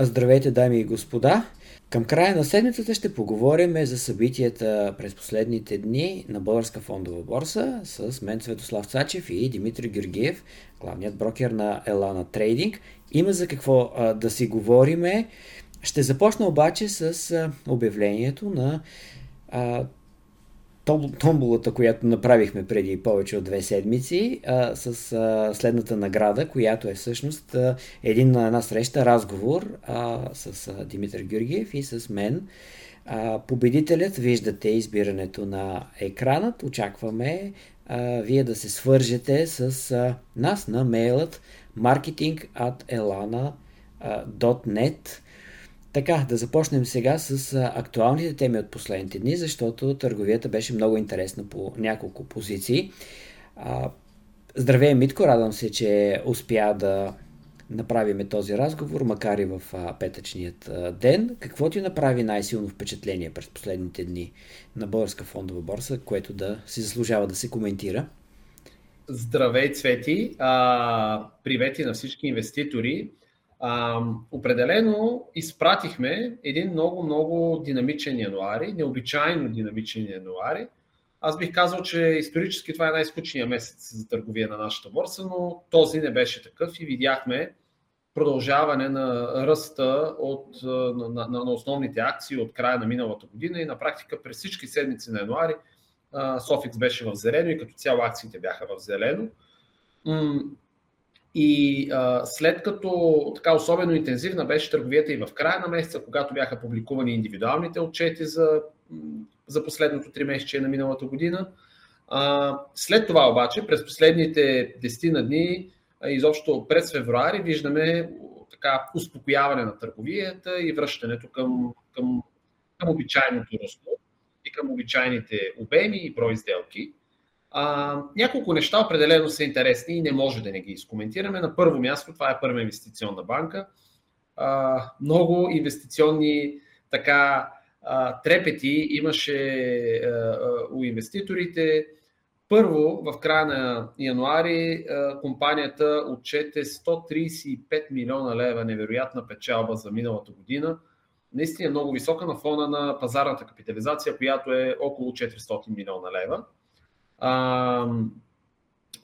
Здравейте, дами и господа! Към края на седмицата ще поговорим за събитията през последните дни на Българска фондова борса с мен Светослав Цачев и Димитри Георгиев, главният брокер на Елана Трейдинг. Има за какво а, да си говориме. Ще започна обаче с а, обявлението на а, томболата, която направихме преди повече от две седмици, с а, следната награда, която е всъщност а, един на една среща, разговор а, с а, Димитър Георгиев и с мен. А, победителят, виждате избирането на екранът. Очакваме а, вие да се свържете с а, нас на мейлът marketing.elana.net така, да започнем сега с актуалните теми от последните дни, защото търговията беше много интересна по няколко позиции. Здравей, Митко, радвам се, че успя да направиме този разговор, макар и в петъчният ден. Какво ти направи най-силно впечатление през последните дни на Българска фондова борса, което да си заслужава да се коментира? Здравей, Цвети! А, привети на всички инвеститори! А, определено изпратихме един много, много динамичен януари, необичайно динамичен януари. Аз бих казал, че исторически това е най-скучният месец за търговия на нашата борса, но този не беше такъв и видяхме продължаване на ръста от, на, на, на основните акции от края на миналата година и на практика през всички седмици на януари Софикс беше в зелено и като цяло акциите бяха в зелено. И а, след като така особено интензивна беше търговията и в края на месеца, когато бяха публикувани индивидуалните отчети за, за последното три месече на миналата година, а, след това обаче, през последните 10 на дни, а, изобщо през февруари, виждаме така успокояване на търговията и връщането към, към, към обичайното русло и към обичайните обеми и брой сделки. А, няколко неща определено са интересни и не може да не ги изкоментираме. На първо място, това е първа инвестиционна банка. А, много инвестиционни така а, трепети имаше а, у инвеститорите. Първо, в края на януари, компанията отчете 135 милиона лева невероятна печалба за миналата година. Наистина много висока на фона на пазарната капитализация, която е около 400 милиона лева. А,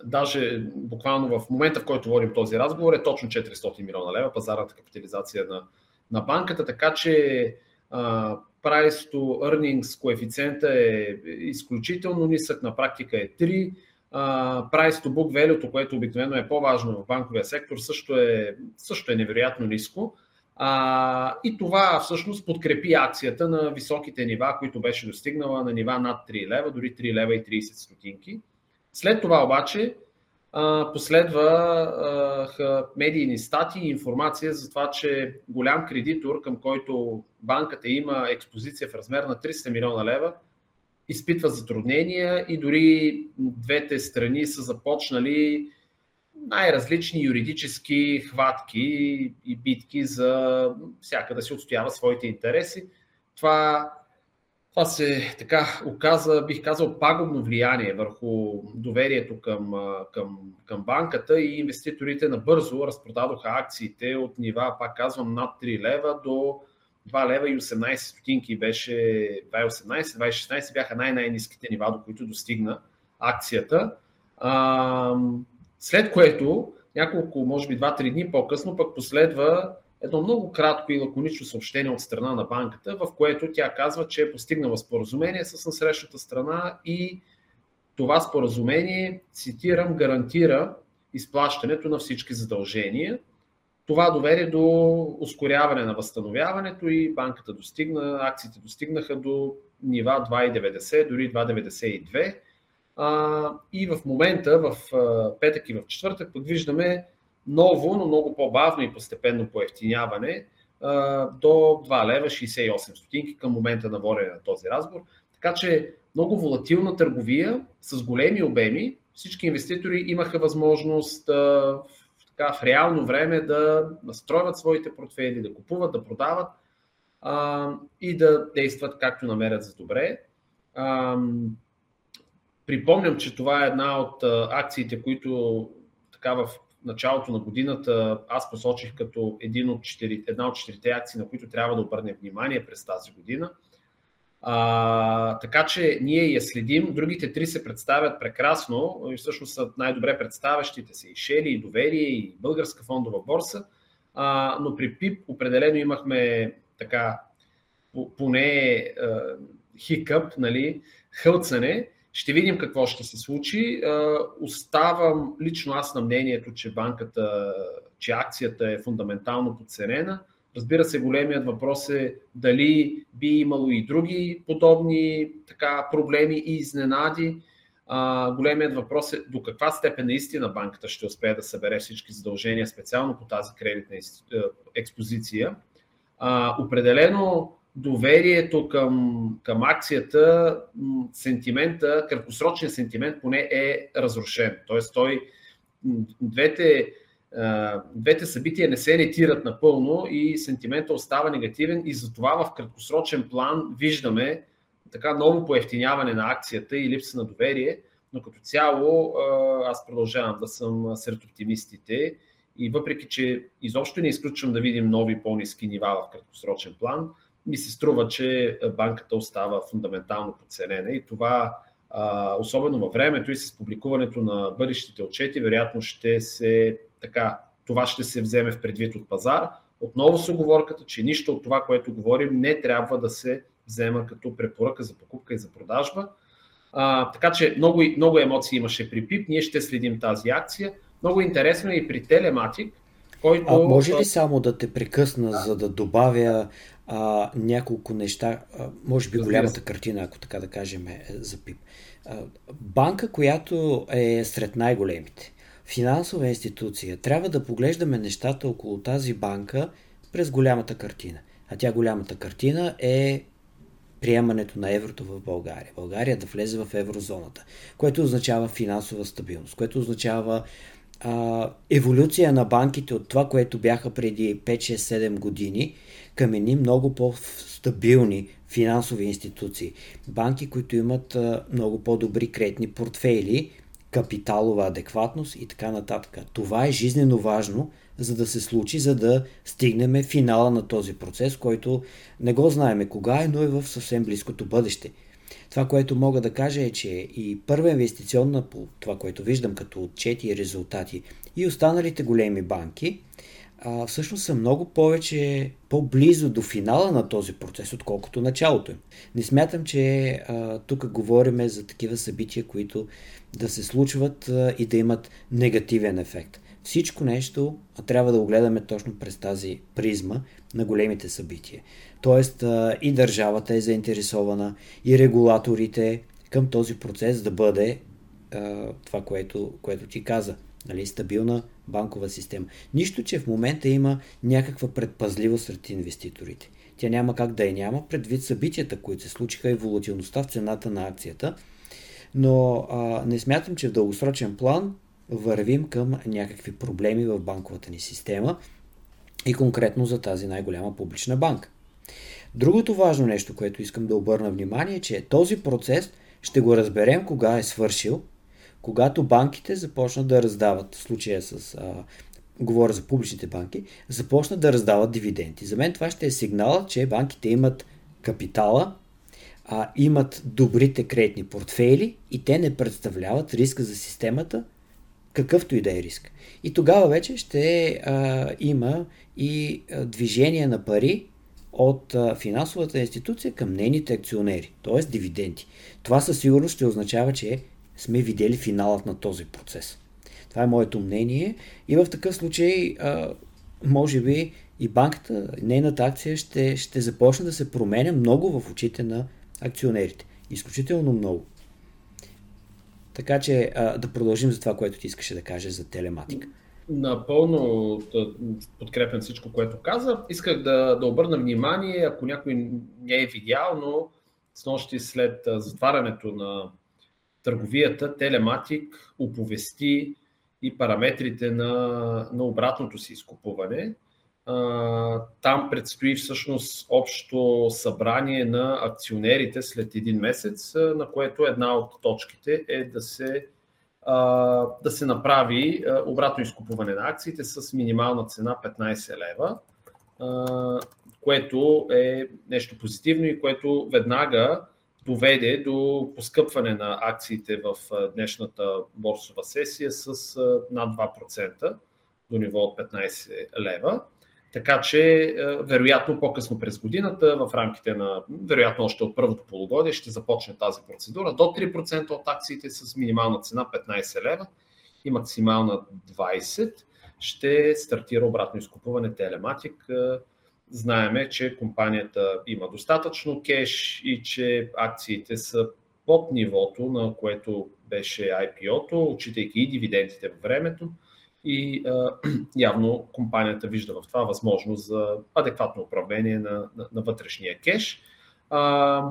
даже буквално в момента, в който водим този разговор, е точно 400 милиона лева пазарната капитализация на, на банката, така че а, price to earnings коефициента е изключително нисък, на практика е 3. Uh, price to book value, което обикновено е по-важно в банковия сектор, също е, също е невероятно ниско. А, и това всъщност подкрепи акцията на високите нива, които беше достигнала на нива над 3 лева, дори 3 лева и 30 стотинки. След това обаче последва медийни статии и информация за това, че голям кредитор, към който банката има експозиция в размер на 300 милиона лева, изпитва затруднения и дори двете страни са започнали най-различни юридически хватки и битки за всяка да си отстоява своите интереси. Това, това се така оказа, бих казал, пагубно влияние върху доверието към, към, към банката и инвеститорите набързо разпродадоха акциите от нива, пак казвам, над 3 лева до 2 лева и 18 стотинки беше 2,18, 2,16 бяха най-най-низките нива, до които достигна акцията. След което, няколко, може би 2-3 дни по-късно, пък последва едно много кратко и лаконично съобщение от страна на банката, в което тя казва, че е постигнала споразумение с насрещната страна и това споразумение, цитирам, гарантира изплащането на всички задължения. Това доведе до ускоряване на възстановяването и банката достигна, акциите достигнаха до нива 2,90, дори 2,92 а, и в момента, в а, петък и в четвъртък, пък виждаме ново, но много по-бавно и постепенно поевтиняване а, до 2 лева 68 стотинки към момента на водене на този разговор. Така че много волатилна търговия с големи обеми. Всички инвеститори имаха възможност а, така, в реално време да настройват своите портфели, да купуват, да продават а, и да действат както намерят за добре. А, Припомням, че това е една от акциите, които така в началото на годината аз посочих като един от четири, една от четирите акции, на които трябва да обърнем внимание през тази година. А, така че ние я следим. Другите три се представят прекрасно и всъщност са най-добре представящите се и Шели, и Доверие, и Българска фондова борса. А, но при ПИП определено имахме така поне хикъп, нали, хълцане. Ще видим какво ще се случи. Оставам лично аз на мнението, че банката, че акцията е фундаментално подценена. Разбира се, големият въпрос е дали би имало и други подобни така, проблеми и изненади. Големият въпрос е до каква степен наистина банката ще успее да събере всички задължения, специално по тази кредитна експозиция. А, определено доверието към, към акцията, сентимента, краткосрочният сентимент поне е разрушен. Тоест той, двете, двете събития не се ретират напълно и сентимента остава негативен и затова в краткосрочен план виждаме така ново поевтиняване на акцията и липса на доверие, но като цяло аз продължавам да съм сред оптимистите и въпреки, че изобщо не изключвам да видим нови по-низки нива в краткосрочен план, ми се струва, че банката остава фундаментално подценена и това, особено във времето и с публикуването на бъдещите отчети, вероятно ще се така, това ще се вземе в предвид от пазар. Отново с оговорката, че нищо от това, което говорим, не трябва да се взема като препоръка за покупка и за продажба. А, така че много, много емоции имаше при ПИП. Ние ще следим тази акция. Много интересно е и при Телематик, който... А може ли само да те прекъсна, да. за да добавя а, няколко неща, а, може би голямата картина, ако така да кажем, е за ПИП. А, банка, която е сред най-големите, финансова институция, трябва да поглеждаме нещата около тази банка през голямата картина. А тя голямата картина е приемането на еврото в България. България да влезе в еврозоната, което означава финансова стабилност, което означава а, еволюция на банките от това, което бяха преди 5-6-7 години към едни много по-стабилни финансови институции. Банки, които имат а, много по-добри кредитни портфейли, капиталова адекватност и така нататък. Това е жизнено важно, за да се случи, за да стигнем финала на този процес, който не го знаеме кога е, но е в съвсем близкото бъдеще. Това, което мога да кажа е, че и първа инвестиционна, по това, което виждам като отчети и резултати, и останалите големи банки, а, всъщност са много повече по-близо до финала на този процес, отколкото началото им. Не смятам, че а, тук говориме за такива събития, които да се случват а, и да имат негативен ефект. Всичко нещо трябва да го гледаме точно през тази призма на големите събития. Тоест и държавата е заинтересована, и регулаторите към този процес да бъде това, което, което ти каза. Нали, стабилна банкова система. Нищо, че в момента има някаква предпазливост сред инвеститорите. Тя няма как да я няма предвид събитията, които се случиха и волатилността в цената на акцията. Но а, не смятам, че в дългосрочен план вървим към някакви проблеми в банковата ни система и конкретно за тази най-голяма публична банка. Другото важно нещо, което искам да обърна внимание, е, че този процес ще го разберем кога е свършил, когато банките започнат да раздават, в случая с, а, говоря за публичните банки, започнат да раздават дивиденти. За мен това ще е сигнал, че банките имат капитала, а, имат добрите кредитни портфейли и те не представляват риска за системата, какъвто и да е риск. И тогава вече ще а, има и а, движение на пари от а, финансовата институция към нейните акционери, т.е. дивиденти. Това със сигурност ще означава, че сме видели финалът на този процес. Това е моето мнение и в такъв случай а, може би и банката, нейната акция ще, ще започне да се променя много в очите на акционерите. Изключително много. Така че а, да продължим за това, което ти искаше да кажеш за телематика. Напълно подкрепям всичко, което каза. Исках да, да обърна внимание, ако някой не е видял, но с нощи след затварянето на търговията, Телематик оповести и параметрите на, на обратното си изкупуване. Там предстои всъщност общо събрание на акционерите след един месец, на което една от точките е да се да се направи обратно изкупуване на акциите с минимална цена 15 лева, което е нещо позитивно и което веднага доведе до поскъпване на акциите в днешната борсова сесия с над 2% до ниво от 15 лева. Така че, вероятно, по-късно през годината, в рамките на, вероятно, още от първото полугодие, ще започне тази процедура. До 3% от акциите с минимална цена 15 лева и максимална 20 ще стартира обратно изкупуване Телематик. Знаеме, че компанията има достатъчно кеш и че акциите са под нивото, на което беше IPO-то, отчитайки и дивидендите във времето и а, явно компанията вижда в това възможност за адекватно управление на, на, на вътрешния кеш. А,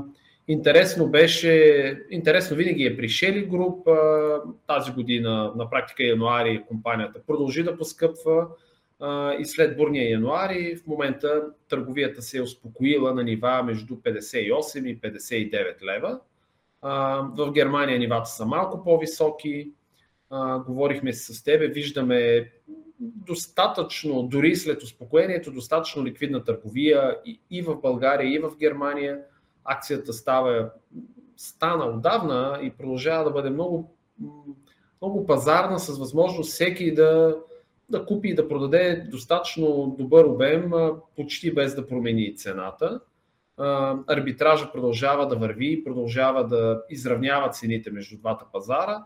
интересно беше, интересно винаги е при Shelly Group а, тази година, на практика януари компанията продължи да поскъпва а, и след бурния януари в момента търговията се е успокоила на нива между 58 и 59 лева. А, в Германия нивата са малко по-високи, говорихме с тебе, виждаме достатъчно, дори след успокоението, достатъчно ликвидна търговия и, и в България, и в Германия. Акцията става, стана отдавна и продължава да бъде много, много пазарна, с възможност всеки да, да купи и да продаде достатъчно добър обем, почти без да промени цената. Арбитража продължава да върви, продължава да изравнява цените между двата пазара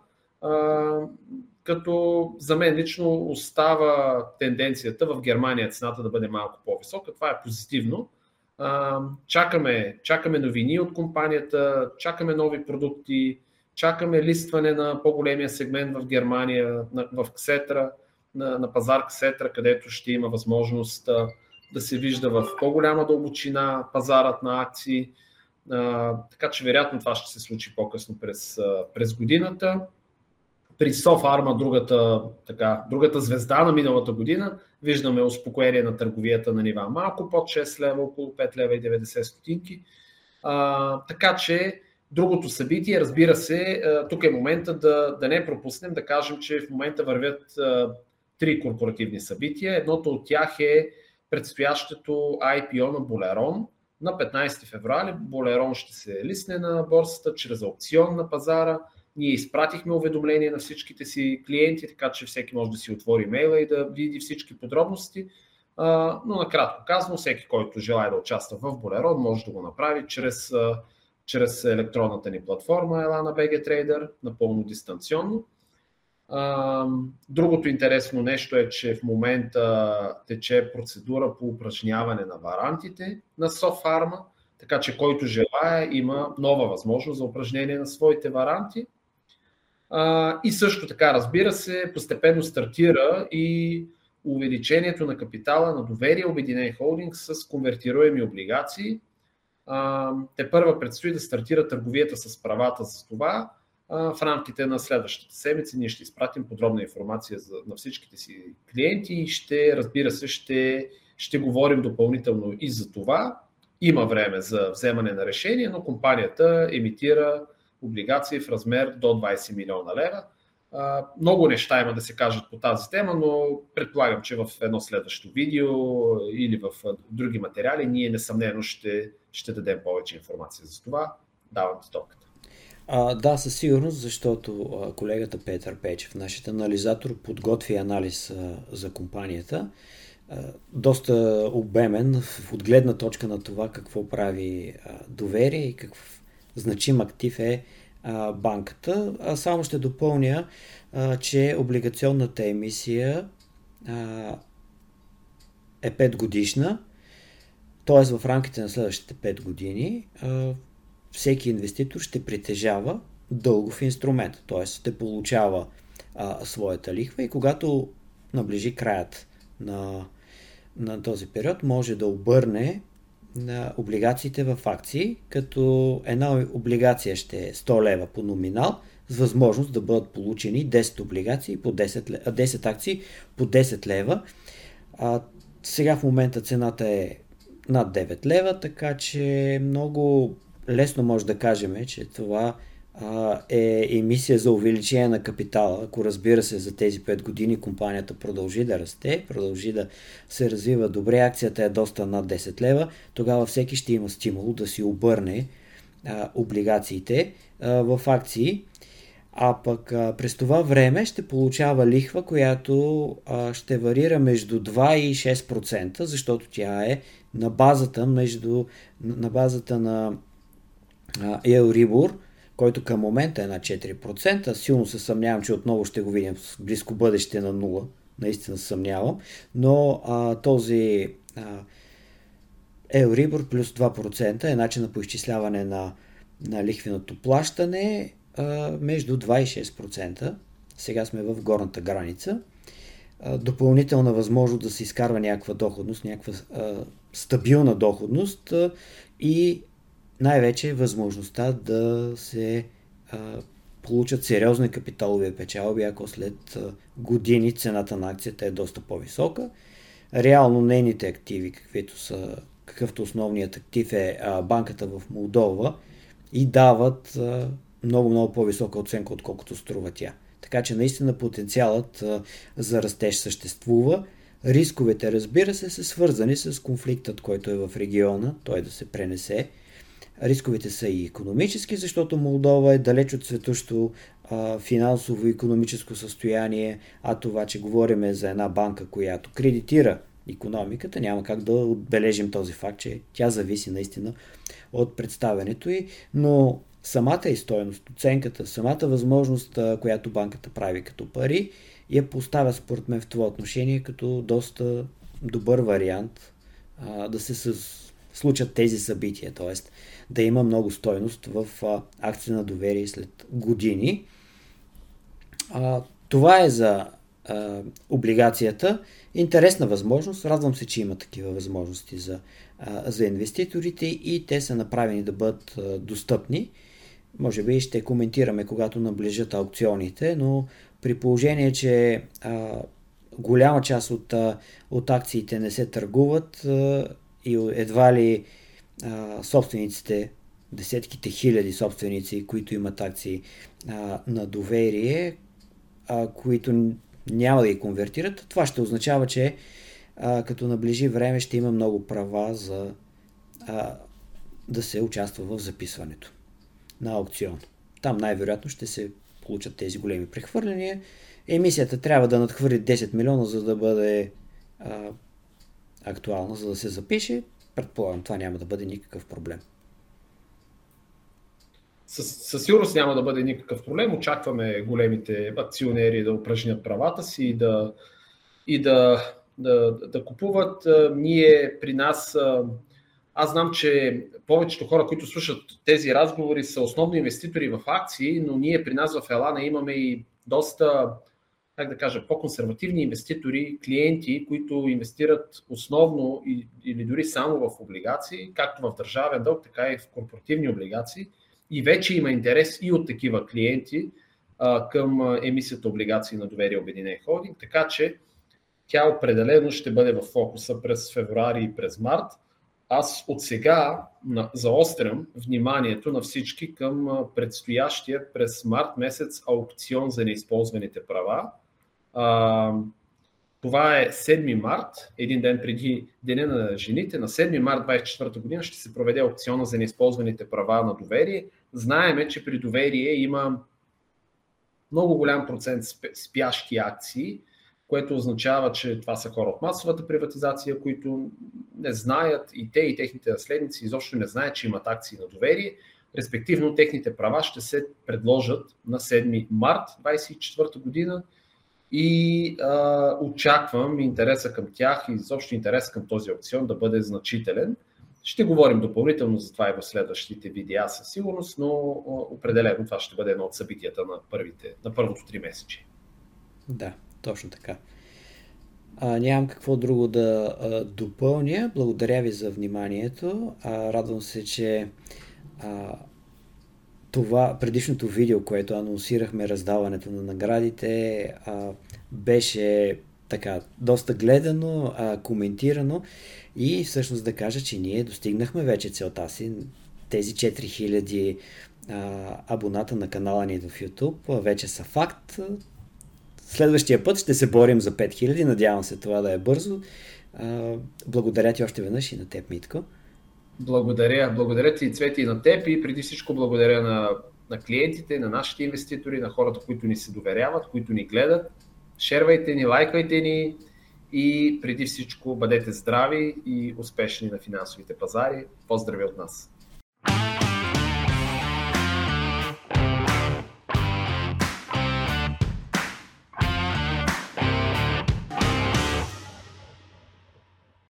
като за мен лично остава тенденцията в Германия цената да бъде малко по-висока. Това е позитивно. Чакаме, чакаме новини от компанията, чакаме нови продукти, чакаме листване на по-големия сегмент в Германия, в Ксетра, на, на пазар Ксетра, където ще има възможност да се вижда в по-голяма дълбочина пазарът на акции. така че вероятно това ще се случи по-късно през, през годината при Софарма, другата, така, другата звезда на миналата година, виждаме успокоение на търговията на нива малко под 6 лева, около 5 лева и 90 стотинки. Така че другото събитие, разбира се, тук е момента да, да не пропуснем, да кажем, че в момента вървят а, три корпоративни събития. Едното от тях е предстоящото IPO на Болерон. На 15 февруари Болерон ще се лисне на борсата чрез аукцион на пазара – ние изпратихме уведомление на всичките си клиенти, така че всеки може да си отвори мейла и да види всички подробности. Но накратко казано, всеки, който желая да участва в Болерон, може да го направи чрез, чрез електронната ни платформа Elana BG Trader, напълно дистанционно. Другото интересно нещо е, че в момента тече процедура по упражняване на варантите на Софарма, така че който желая има нова възможност за упражнение на своите варанти. И също така, разбира се, постепенно стартира и увеличението на капитала на доверие Обединен холдинг с конвертируеми облигации. Те първа предстои да стартира търговията с правата за това. В рамките на следващата седмица ние ще изпратим подробна информация за, на всичките си клиенти и ще, разбира се, ще, ще говорим допълнително и за това. Има време за вземане на решение, но компанията емитира облигации в размер до 20 милиона лева. Много неща има да се кажат по тази тема, но предполагам, че в едно следващо видео или в други материали ние несъмнено ще, ще дадем повече информация за това. Давам ти топката. А, да, със сигурност, защото а, колегата Петър Печев, нашият анализатор, подготви анализ а, за компанията. А, доста обемен в отгледна точка на това какво прави а, доверие и какво значим актив е а, банката. А само ще допълня, а, че облигационната емисия а, е 5 годишна, т.е. в рамките на следващите 5 години а, всеки инвеститор ще притежава дългов инструмент, т.е. ще получава а, своята лихва и когато наближи краят на, на този период, може да обърне на облигациите в акции, като една облигация ще е 100 лева по номинал, с възможност да бъдат получени 10 облигации по 10, лева, 10 акции по 10 лева. А, сега в момента цената е над 9 лева, така че много лесно може да кажем, че това а, е емисия за увеличение на капитала. Ако разбира се за тези 5 години компанията продължи да расте, продължи да се развива добре, акцията е доста над 10 лева, тогава всеки ще има стимул да си обърне а, облигациите а, в акции, а пък а, през това време ще получава лихва, която а, ще варира между 2 и 6%, защото тя е на базата, между, на базата на Euribor, който към момента е на 4%. Силно се съмнявам, че отново ще го видим в близко бъдеще на 0. Наистина съмнявам. Но а, този а, Euribor плюс 2% е начина по изчисляване на, на лихвеното плащане а, между 2 и 6%. Сега сме в горната граница. А, допълнителна възможност да се изкарва някаква доходност, някаква а, стабилна доходност а, и най-вече възможността да се а, получат сериозни капиталови печалби, ако след години цената на акцията е доста по-висока. Реално нейните активи, каквито са, какъвто основният актив е а, банката в Молдова, и дават много-много по-висока оценка, отколкото струва тя. Така че наистина потенциалът а, за растеж съществува. Рисковете, разбира се, са свързани с конфликтът, който е в региона, той да се пренесе Рисковете са и економически, защото Молдова е далеч от светощо финансово и економическо състояние, а това, че говорим за една банка, която кредитира економиката, няма как да отбележим този факт, че тя зависи наистина от представенето й, но самата и стоеност, оценката, самата възможност, която банката прави като пари, я поставя според мен в това отношение като доста добър вариант а, да се случат тези събития. Тоест, да има много стойност в акция на доверие след години. Това е за облигацията. Интересна възможност. Радвам се, че има такива възможности за, за инвеститорите и те са направени да бъдат достъпни. Може би ще коментираме, когато наближат аукционите, но при положение, че а, голяма част от, от акциите не се търгуват и едва ли а, собствениците, десетките хиляди собственици, които имат акции а, на доверие, а, които няма да ги конвертират, това ще означава, че а, като наближи време ще има много права за а, да се участва в записването на аукцион. Там най-вероятно ще се получат тези големи прехвърляния. Емисията трябва да надхвърли 10 милиона, за да бъде а, актуална, за да се запише. Предполагам, това няма да бъде никакъв проблем. Със, със сигурност няма да бъде никакъв проблем. Очакваме големите акционери да упражнят правата си и да, и да, да, да купуват. Ние при нас, аз знам, че повечето хора, които слушат тези разговори, са основно инвеститори в акции, но ние при нас в Елана имаме и доста как да кажа, по-консервативни инвеститори, клиенти, които инвестират основно или дори само в облигации, както в държавен дълг, така и в корпоративни облигации. И вече има интерес и от такива клиенти а, към емисията облигации на доверие Обединен Холдинг, така че тя определено ще бъде в фокуса през февруари и през март. Аз от сега заострям вниманието на всички към предстоящия през март месец аукцион за неизползваните права, това е 7 март, един ден преди Деня на жените. На 7 март 2024 година ще се проведе аукциона за неизползваните права на доверие. Знаеме, че при доверие има много голям процент спящи акции, което означава, че това са хора от масовата приватизация, които не знаят и те и техните наследници изобщо не знаят, че имат акции на доверие. Респективно, техните права ще се предложат на 7 март 2024 година и а, очаквам интереса към тях и изобщо интерес към този аукцион да бъде значителен. Ще говорим допълнително за това и в следващите видеа със сигурност, но определено това ще бъде едно от събитията на, първите, на първото три месече. Да, точно така. А, нямам какво друго да а, допълня. Благодаря ви за вниманието. А, радвам се, че а, това предишното видео, което анонсирахме раздаването на наградите, а, беше така доста гледано, а, коментирано и всъщност да кажа, че ние достигнахме вече целта си. Тези 4000 абоната на канала ни в YouTube вече са факт. Следващия път ще се борим за 5000. Надявам се това да е бързо. благодаря ти още веднъж и на теб, Митко. Благодаря. Благодаря ти, Цвети, и на теб и преди всичко благодаря на, на клиентите, на нашите инвеститори, на хората, които ни се доверяват, които ни гледат. Шервайте ни, лайкайте ни и преди всичко бъдете здрави и успешни на финансовите пазари. Поздрави от нас!